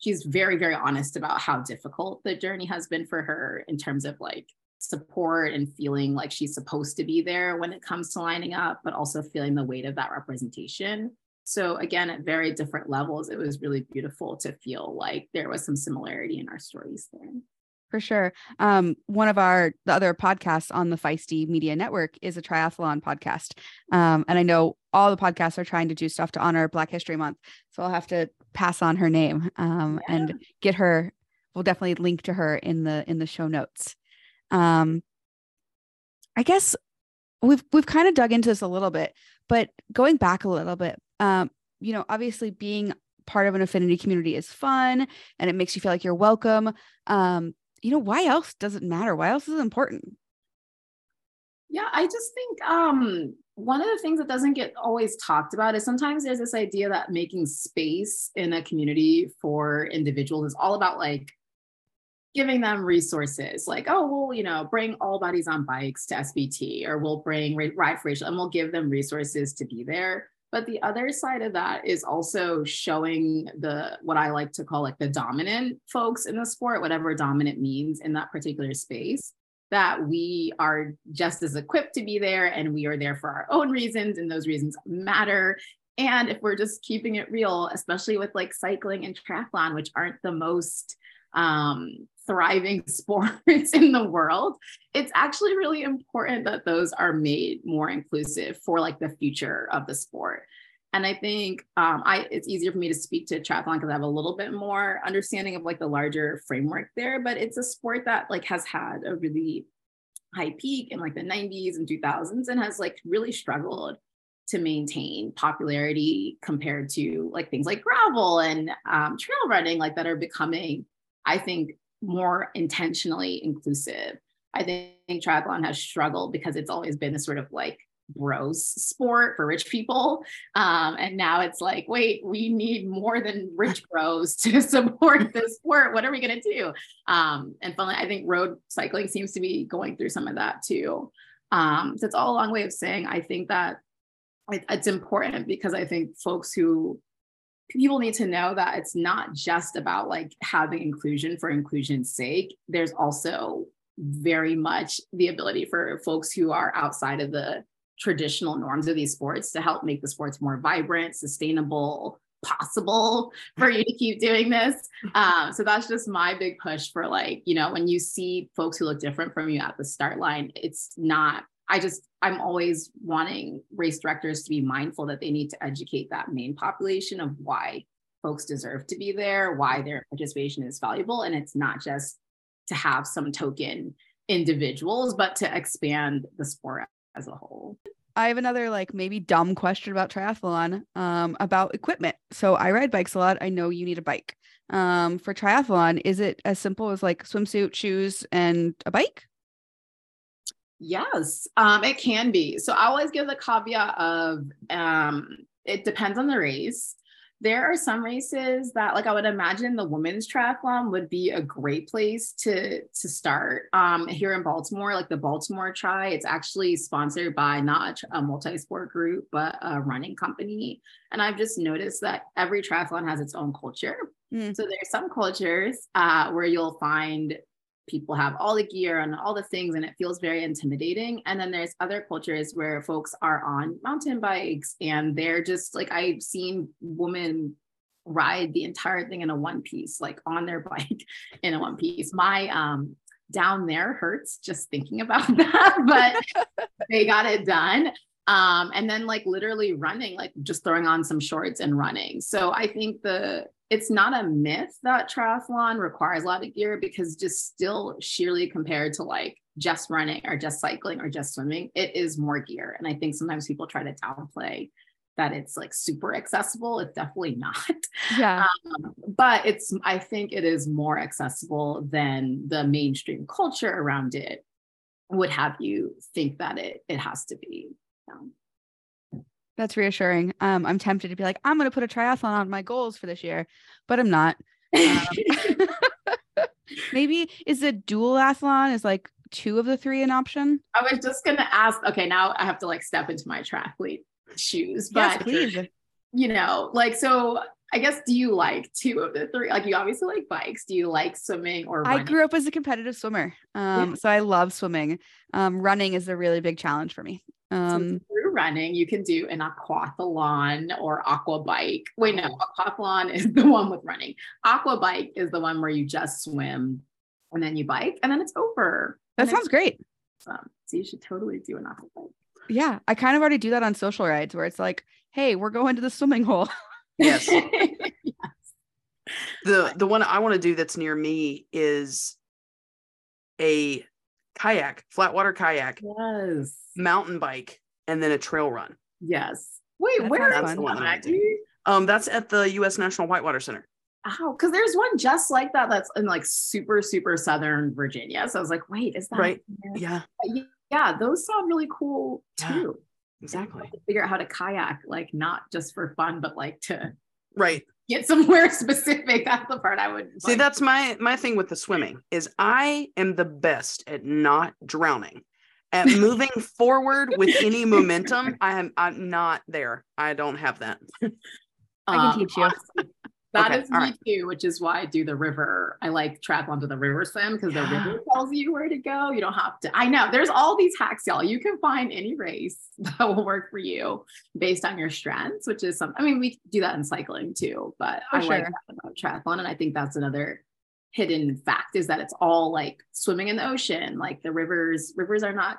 she's very, very honest about how difficult the journey has been for her in terms of like support and feeling like she's supposed to be there when it comes to lining up, but also feeling the weight of that representation. So again, at very different levels, it was really beautiful to feel like there was some similarity in our stories there. For sure. Um, one of our the other podcasts on the Feisty Media Network is a triathlon podcast. Um, and I know all the podcasts are trying to do stuff to honor Black History Month. So I'll have to pass on her name um, yeah. and get her. We'll definitely link to her in the in the show notes. Um, I guess we've we've kind of dug into this a little bit, but going back a little bit, um, you know, obviously being part of an affinity community is fun and it makes you feel like you're welcome. Um, you know, why else does it matter? Why else is it important? Yeah, I just think um, one of the things that doesn't get always talked about is sometimes there's this idea that making space in a community for individuals is all about like giving them resources like, oh, we'll, you know, bring all bodies on bikes to SBT or we'll bring Ride for Racial and we'll give them resources to be there. But the other side of that is also showing the what I like to call like the dominant folks in the sport, whatever dominant means in that particular space, that we are just as equipped to be there and we are there for our own reasons and those reasons matter. And if we're just keeping it real, especially with like cycling and triathlon, which aren't the most um, thriving sports in the world, it's actually really important that those are made more inclusive for like the future of the sport. And I think um, I it's easier for me to speak to triathlon because I have a little bit more understanding of like the larger framework there. But it's a sport that like has had a really high peak in like the 90s and 2000s and has like really struggled to maintain popularity compared to like things like gravel and um, trail running like that are becoming i think more intentionally inclusive. I think triathlon has struggled because it's always been a sort of like bros sport for rich people. Um, and now it's like wait we need more than rich bros to support this sport. What are we going to do? Um, and finally i think road cycling seems to be going through some of that too. Um, so it's all a long way of saying i think that it's important because I think folks who people need to know that it's not just about like having inclusion for inclusion's sake. There's also very much the ability for folks who are outside of the traditional norms of these sports to help make the sports more vibrant, sustainable, possible for you to keep doing this. Um, so that's just my big push for like, you know, when you see folks who look different from you at the start line, it's not I just, I'm always wanting race directors to be mindful that they need to educate that main population of why folks deserve to be there, why their participation is valuable. And it's not just to have some token individuals, but to expand the sport as a whole. I have another like maybe dumb question about triathlon um, about equipment. So I ride bikes a lot. I know you need a bike. Um, for triathlon, is it as simple as like swimsuit, shoes, and a bike? Yes, um, it can be. So I always give the caveat of um, it depends on the race. There are some races that, like, I would imagine the women's triathlon would be a great place to to start. Um, here in Baltimore, like the Baltimore Tri, it's actually sponsored by not a multi-sport group, but a running company. And I've just noticed that every triathlon has its own culture. Mm. So there's some cultures uh, where you'll find people have all the gear and all the things and it feels very intimidating. And then there's other cultures where folks are on mountain bikes and they're just like i've seen women ride the entire thing in a one piece like on their bike in a one piece. My um down there hurts just thinking about that but they got it done um and then like literally running like just throwing on some shorts and running so i think the it's not a myth that triathlon requires a lot of gear because just still sheerly compared to like just running or just cycling or just swimming, it is more gear. And I think sometimes people try to downplay that it's like super accessible. It's definitely not. Yeah. Um, but it's, I think it is more accessible than the mainstream culture around it would have you think that it, it has to be. That's reassuring. Um, I'm tempted to be like, I'm going to put a triathlon on my goals for this year, but I'm not. Um, maybe is a duathlon is like two of the three an option? I was just going to ask. Okay, now I have to like step into my triathlete shoes, but yes, please. you know, like so. I guess do you like two of the three? Like you obviously like bikes. Do you like swimming or running? I grew up as a competitive swimmer. Um, yeah. so I love swimming. Um, running is a really big challenge for me. Um, so through running, you can do an aquathlon or aqua bike. Wait, no, aquathlon is the one with running. Aqua bike is the one where you just swim and then you bike and then it's over. That sounds great. Awesome. So you should totally do an aqua bike. Yeah, I kind of already do that on social rides where it's like, hey, we're going to the swimming hole. Yes. yes. The the one I want to do that's near me is a kayak, flat water kayak. Yes. Mountain bike and then a trail run. Yes. Wait, that where is the one that Um, that's at the U.S. National Whitewater Center. Oh, because there's one just like that that's in like super super southern Virginia. So I was like, wait, is that right? Yeah. Yeah, those sound really cool too. Yeah, exactly. figure out how to kayak, like not just for fun, but like to right get somewhere specific. That's the part I would see. Like. That's my my thing with the swimming is I am the best at not drowning at moving forward with any momentum, I am I'm not there. I don't have that. I can um, teach you. That okay, is me right. too, which is why I do the river. I like triathlon to the river swim because the river tells you where to go. You don't have to. I know there's all these hacks, y'all. You can find any race that will work for you based on your strengths, which is something. I mean, we do that in cycling too, but for I sure. like that about triathlon, and I think that's another hidden fact is that it's all like swimming in the ocean. Like the rivers, rivers are not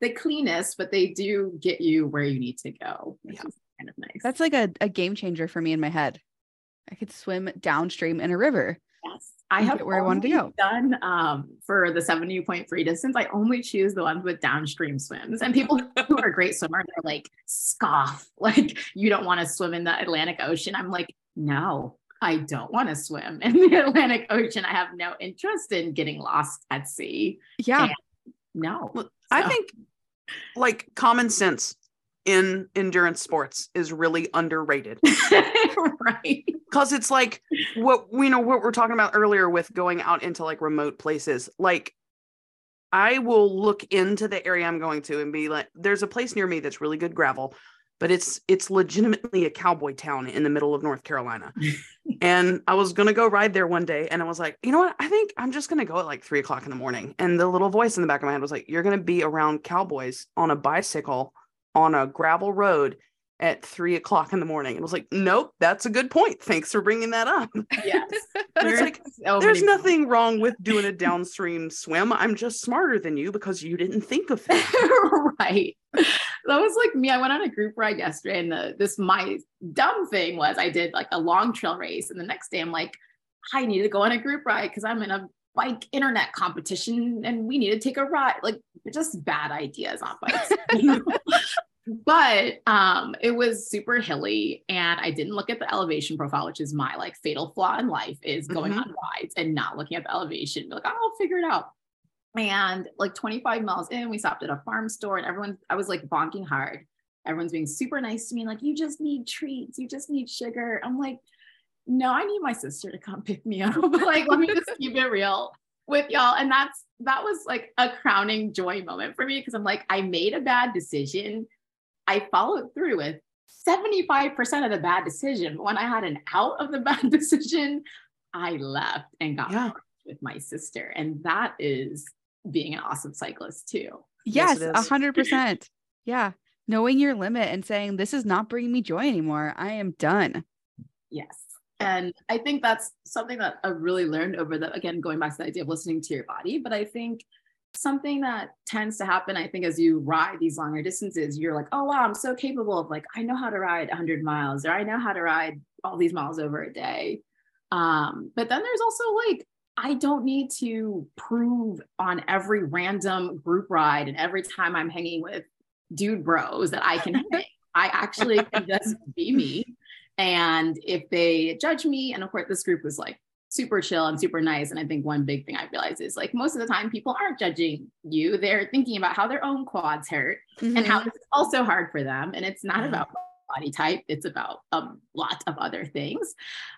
the cleanest, but they do get you where you need to go. Yeah. kind of nice. That's like a, a game changer for me in my head. I could swim downstream in a river. Yes. I have where I wanted to go. done um, for the 70.3 distance. I only choose the ones with downstream swims. And people who are great swimmers are like, scoff, like, you don't want to swim in the Atlantic Ocean. I'm like, no, I don't want to swim in the Atlantic Ocean. I have no interest in getting lost at sea. Yeah. And no. Well, I think like common sense in endurance sports is really underrated. Right. because it's like what we know what we're talking about earlier with going out into like remote places. Like i will look into the area i'm going to and be like there's a place near me that's really good gravel but it's it's legitimately a cowboy town in the middle of north carolina. And i was gonna go ride there one day and i was like you know what? I think i'm just gonna go at like three o'clock in the morning. And the little voice in the back of my head was like you're gonna be around cowboys on a bicycle on a gravel road at three o'clock in the morning. And I was like, nope, that's a good point. Thanks for bringing that up. Yes. But it's like, so there's nothing wrong with doing a downstream swim. I'm just smarter than you because you didn't think of that. right. That was like me. I went on a group ride yesterday, and the this my dumb thing was I did like a long trail race, and the next day I'm like, I need to go on a group ride because I'm in a bike internet competition and we need to take a ride. Like just bad ideas on bikes. but um it was super hilly and I didn't look at the elevation profile, which is my like fatal flaw in life is going Mhm. on rides and not looking at the elevation. Be like, I'll figure it out. And like 25 miles in, we stopped at a farm store and everyone, I was like bonking hard. Everyone's being super nice to me, like, you just need treats, you just need sugar. I'm like, no, I need my sister to come pick me up. like, let me just keep it real with y'all. And that's that was like a crowning joy moment for me because I'm like, I made a bad decision. I followed through with 75% of the bad decision. But when I had an out of the bad decision, I left and got Yeah. with my sister. And that is being an awesome cyclist too. Yes, Yes, a hundred percent. Yeah. Knowing your limit and saying, this is not bringing me joy anymore. I am done. Yes. And I think that's something that I've really learned over the, again, going back to the idea of listening to your body. But I think something that tends to happen, I think, as you ride these longer distances, you're like, oh, wow, I'm so capable of like, I know how to ride 100 miles or I know how to ride all these miles over a day. Um, but then there's also like, I don't need to prove on every random group ride and every time I'm hanging with dude bros that I can hang. I actually can just be me. And if they judge me, and of course, this group was like super chill and super nice. And I think one big thing I realized is like most of the time people aren't judging you. They're thinking about how their own quads hurt and Mhm. how it's also hard for them. And it's not about body type, it's about a lot of other things.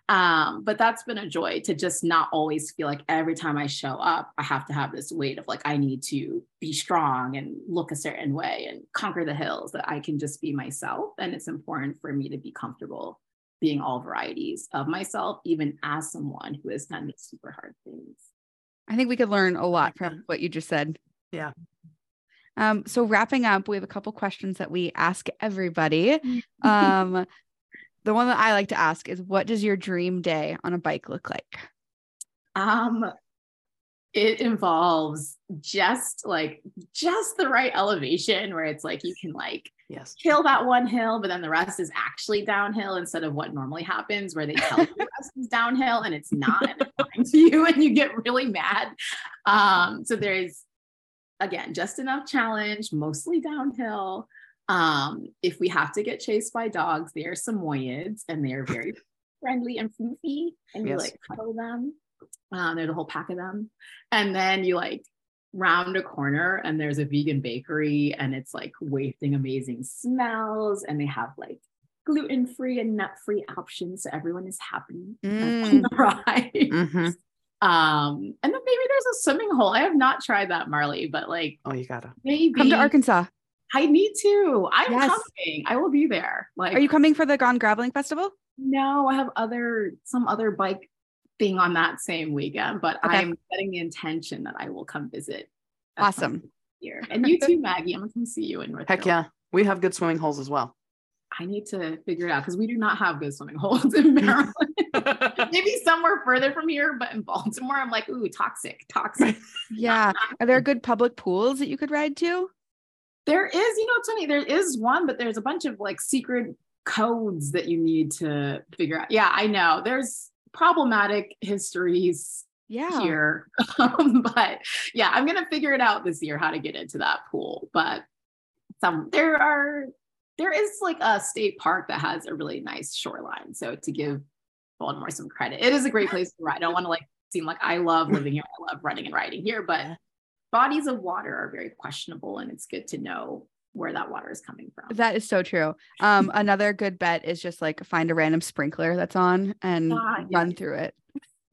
Um, but that's been a joy to just not always feel like every time I show up, I have to have this weight of like, I need to be strong and look a certain way and conquer the hills, that I can just be myself. And it's important for me to be comfortable being all varieties of myself, even as someone who has done these super hard things. I think we could learn a lot from what you just said. Yeah. Um, so wrapping up, we have a couple questions that we ask everybody. Um, the one that I like to ask is what does your dream day on a bike look like? Um, it involves just like just the right elevation where it's like you can like Yes. kill that one hill, but then the rest is actually downhill instead of what normally happens where they tell you the rest is downhill and it's not and to you and you get really mad. Um, so there's again just enough challenge, mostly downhill. Um, if we have to get chased by dogs, they are Samoyeds and they are very friendly and floofy, and you like cuddle them. Um, there's a whole pack of them, and then you like round a corner and there's a vegan bakery and it's like wafting amazing smells and they have like gluten-free and nut-free options so everyone is happy Mm. on the ride hmm um and then maybe there's a swimming hole i have not tried that marley but like Oh, you gotta. maybe Come to Arkansas. i need to i'm Yes. coming i will be there like Are you coming for the Gone Graveling Festival? no i have other some other bike thing on that same weekend but Okay. i'm setting the intention that i will come visit Awesome. here. And you too, Maggie. I'm gonna come see you in North Heck Carolina. yeah. We have good swimming holes as well. I need to figure it out because we do not have good swimming holes in Maryland. Maybe somewhere further from here, but in Baltimore, I'm like, ooh, toxic, toxic. Yeah. Are there good public pools that you could ride to? there is, you know, it's funny. There is one, but there's a bunch of like secret codes that you need to figure out. Yeah, I know. There's problematic histories Yeah. here. Um, but yeah, I'm gonna figure it out this year how to get into that pool. But some there are there is like a state park that has a really nice shoreline. So to give Baltimore some credit, it is a great place to ride. I don't want to like seem like I love living here. I love running and riding here, but bodies of water are very questionable and it's good to know where that water is coming from. That is so true. Um, another good bet is just like find a random sprinkler that's on and Ah, yeah. run through it.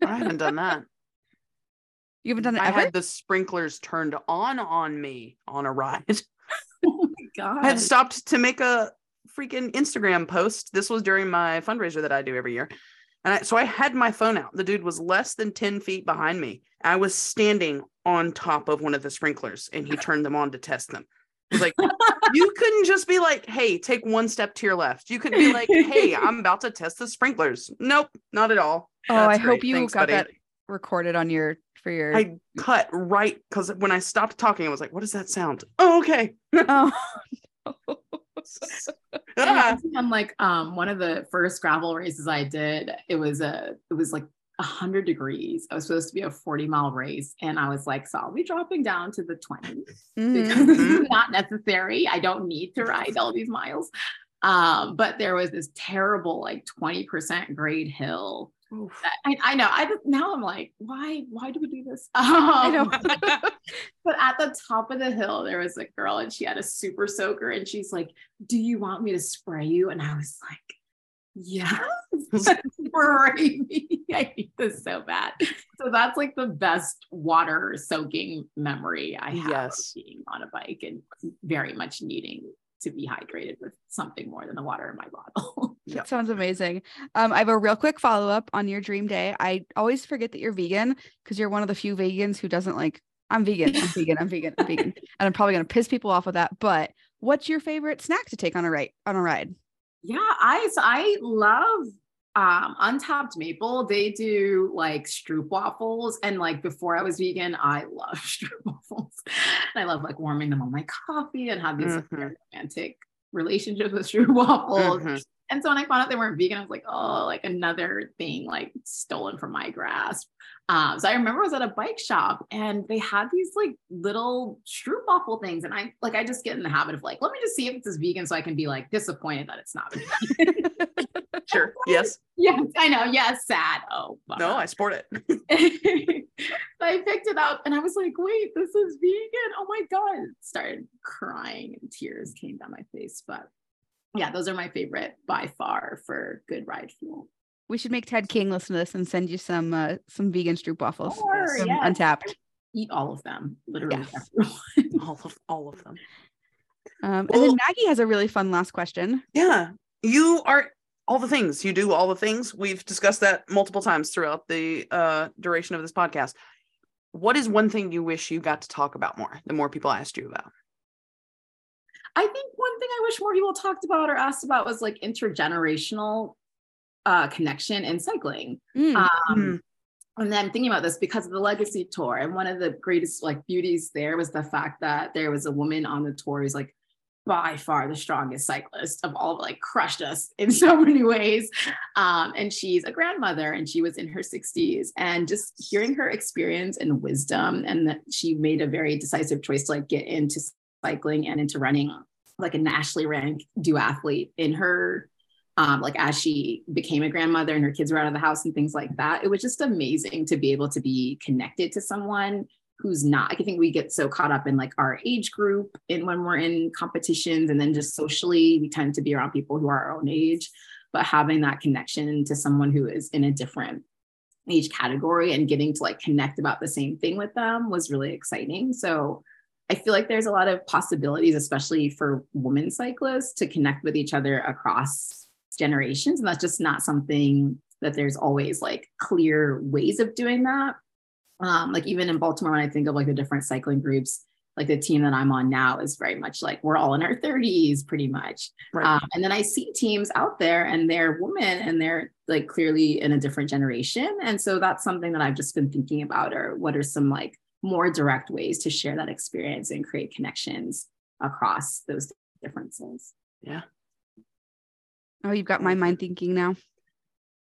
I haven't done that. You haven't done it I ever? had the sprinklers turned on on me on a ride. oh my god. I had stopped to make a freaking Instagram post. This was during my fundraiser that I do every year. And I, so I had my phone out. The dude was less than 10 feet behind me. I was standing on top of one of the sprinklers and he turned them on to test them. I like, you couldn't just be like, hey, take one step to your left. You couldn't be like, hey, I'm about to test the sprinklers. Nope, not at all. oh, I That's hope you Thanks, got buddy. that recorded on your for your I cut right because when I stopped talking, I was like, what does that sound? Oh, okay. oh It Ah. reminds me on like um one of the first gravel races I did, it was a it was like a hundred degrees. I was supposed to be a 40 mile race. And I was like, so I'll be dropping down to the 20s Mhm. because this is not necessary. I don't need to ride all these miles. Um, but there was this terrible like 20% grade hill. That- I, I know. I now I'm like, why? Why do we do this? I know. Um, but at the top of the hill, there was a girl and she had a super soaker and she's like, Do you want me to spray you? And I was like, Yes, spray me. I need this so bad. So that's like the best water soaking memory I have Yes. of being on a bike and very much needing to be hydrated with something more than the water in my bottle. Yep. That sounds amazing. Um, I have a real quick follow up on your dream day. I always forget that you're vegan because you're one of the few vegans who doesn't like. I'm vegan. I'm vegan. I'm vegan. I'm vegan. And I'm probably gonna piss people off with that. But what's your favorite snack to take on a ride? On a ride? Yeah, I so I love um untapped maple. They do like stroop waffles. And like before I was vegan, I love stroop waffles. And I love like warming them on my coffee and have these like, Mhm. very romantic relationships with stroop waffles. Mhm. And so when I found out they weren't vegan, I was like, oh, like another thing like stolen from my grasp. Um, so I remember I was at a bike shop and they had these like little stroop waffle things. And I like I just get in the habit of like, let me just see if this is vegan so I can be like disappointed that it's not vegan. Sure. Yes. yes, I know. Yes, sad. Oh No, I sport it. I picked it up and I was like, wait, this is vegan. Oh my God. Started crying and tears came down my face. But yeah, those are my favorite by far for good ride fuel. We should make Ted King listen to this and send you some uh, some vegan stroop waffles. Sure, Some yes. untapped. Eat all of them, literally. Yes. all of all of them. Um, and then Maggie has a really fun last question. Yeah. You are all the things. You do all the things. We've discussed that multiple times throughout the uh, duration of this podcast. What is one thing you wish you got to talk about more? The more people asked you about. I think one thing I wish more people talked about or asked about was like intergenerational uh, connection in cycling. Mm, Um, and then thinking about this because of the legacy tour, and one of the greatest like beauties there was the fact that there was a woman on the tour who's like by far the strongest cyclist of all, like crushed us in so many ways. Um, and she's a grandmother, and she was in her 60s, and just hearing her experience and wisdom, and that she made a very decisive choice to like get into cycling and into running, like a nationally ranked duathlete in her um, like as she became a grandmother and her kids were out of the house and things like that. It was just amazing to be able to be connected to someone who's not. I think we get so caught up in like our age group and when we're in competitions and then just socially, we tend to be around people who are our own age. But having that connection to someone who is in a different age category and getting to like connect about the same thing with them was really exciting. So I feel like there's a lot of possibilities, especially for women cyclists, to connect with each other across generations. And that's just not something that there's always like clear ways of doing that. Um, like even in Baltimore, when I think of like the different cycling groups, like the team that I'm on now is very much like we're all in our 30s pretty much. Right. Um, and then I see teams out there and they're women and they're like clearly in a different generation. And so that's something that I've just been thinking about or what are some like more direct ways to share that experience and create connections across those differences. yeah. Oh, you've got my mind thinking now.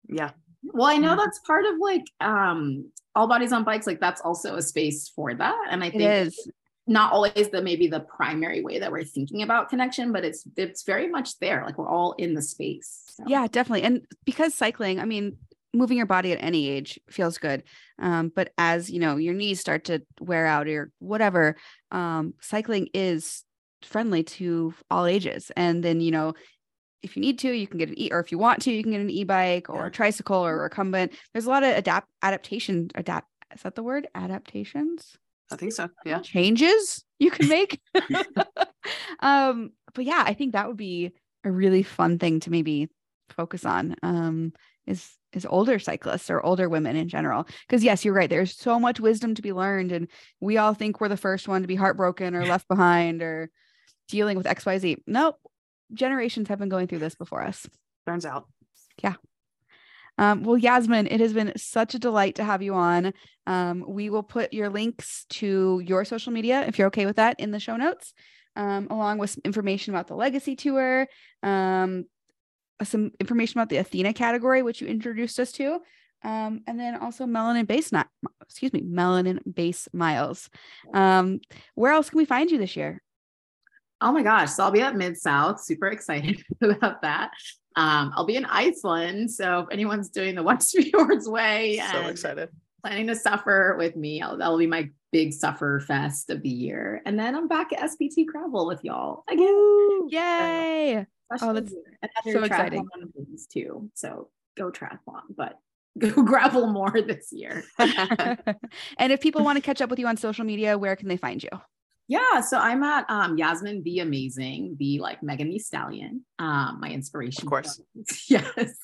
Yeah. Well, I know that's part of like um all bodies on bikes, like that's also a space for that. And I think It is. not always the maybe the primary way that we're thinking about connection, but it's it's very much there. Like we're all in the space. So. Yeah, definitely. And because cycling, I mean, moving your body at any age feels good. Um, but as you know, your knees start to wear out or whatever, um, cycling is friendly to all ages. And then, you know, if you need to, you can get an e or if you want to, you can get an e-bike or Yeah. a tricycle or recumbent. There's a lot of adapt adaptation, adapt is that the word? Adaptations? I think so. Yeah. changes you can make. um, but yeah, I think that would be a really fun thing to maybe focus on. Um, is is older cyclists or older women in general. Because yes, you're right. There's so much wisdom to be learned, and we all think we're the first one to be heartbroken or left behind or dealing with XYZ. Nope. Generations have been going through this before us. Turns out. Yeah. Um, well, Yasmin, it has been such a delight to have you on. Um, we will put your links to your social media, if you're okay with that, in the show notes, um, along with some information about the Legacy Tour, um, some information about the Athena category, which you introduced us to, um, and then also Melanin Base, not excuse me, Melanin Base Miles. Um, where else can we find you this year? Oh my gosh. So I'll be at Mid South. Super excited about that. Um, I'll be in Iceland. So if anyone's doing the West Fjords Way So excited. planning to suffer with me, I'll, that'll be my big suffer fest of the year. And then I'm back at SBT Gravel with y'all again. Yay! Special that's year. Another so exciting. triathlon of things too. So go triathlon, but go gravel more this year. and if people want to catch up with you on social media, where can they find you? Yeah, so I'm at um, Yasmin Thee Amazing, the like Megan Thee Stallion, um, my inspiration. Of course. yes.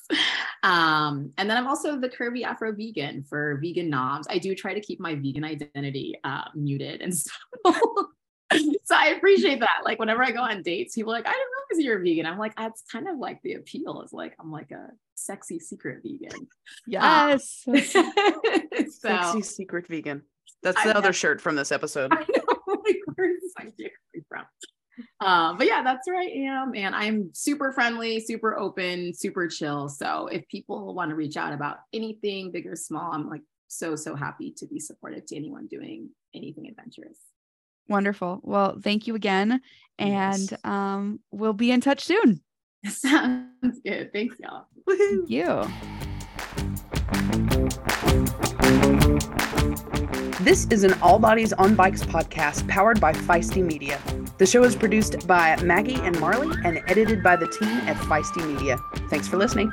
Um, and then I'm also the curvy Afro vegan for vegan noms. I do try to keep my vegan identity uh, muted and stuff. so I appreciate that. Like whenever I go on dates, people are like, I didn't realize you're a vegan. I'm like, that's kind of like the appeal is like I'm like a sexy secret vegan. Yes. so Sexy secret vegan. That's I the other know. shirt from this episode. Like, where's this idea coming from? Um, but yeah, that's where I am. And I'm super friendly, super open, super chill. So if people want to reach out about anything, big or small, I'm like so, so happy to be supportive to anyone doing anything adventurous. Wonderful. Well, thank you again. And um, we'll be in touch soon. Sounds good. Thanks, y'all. Thank you. This is an All Bodies on Bikes podcast powered by Feisty Media. The show is produced by Maggie and Marley and edited by the team at Feisty Media. Thanks for listening.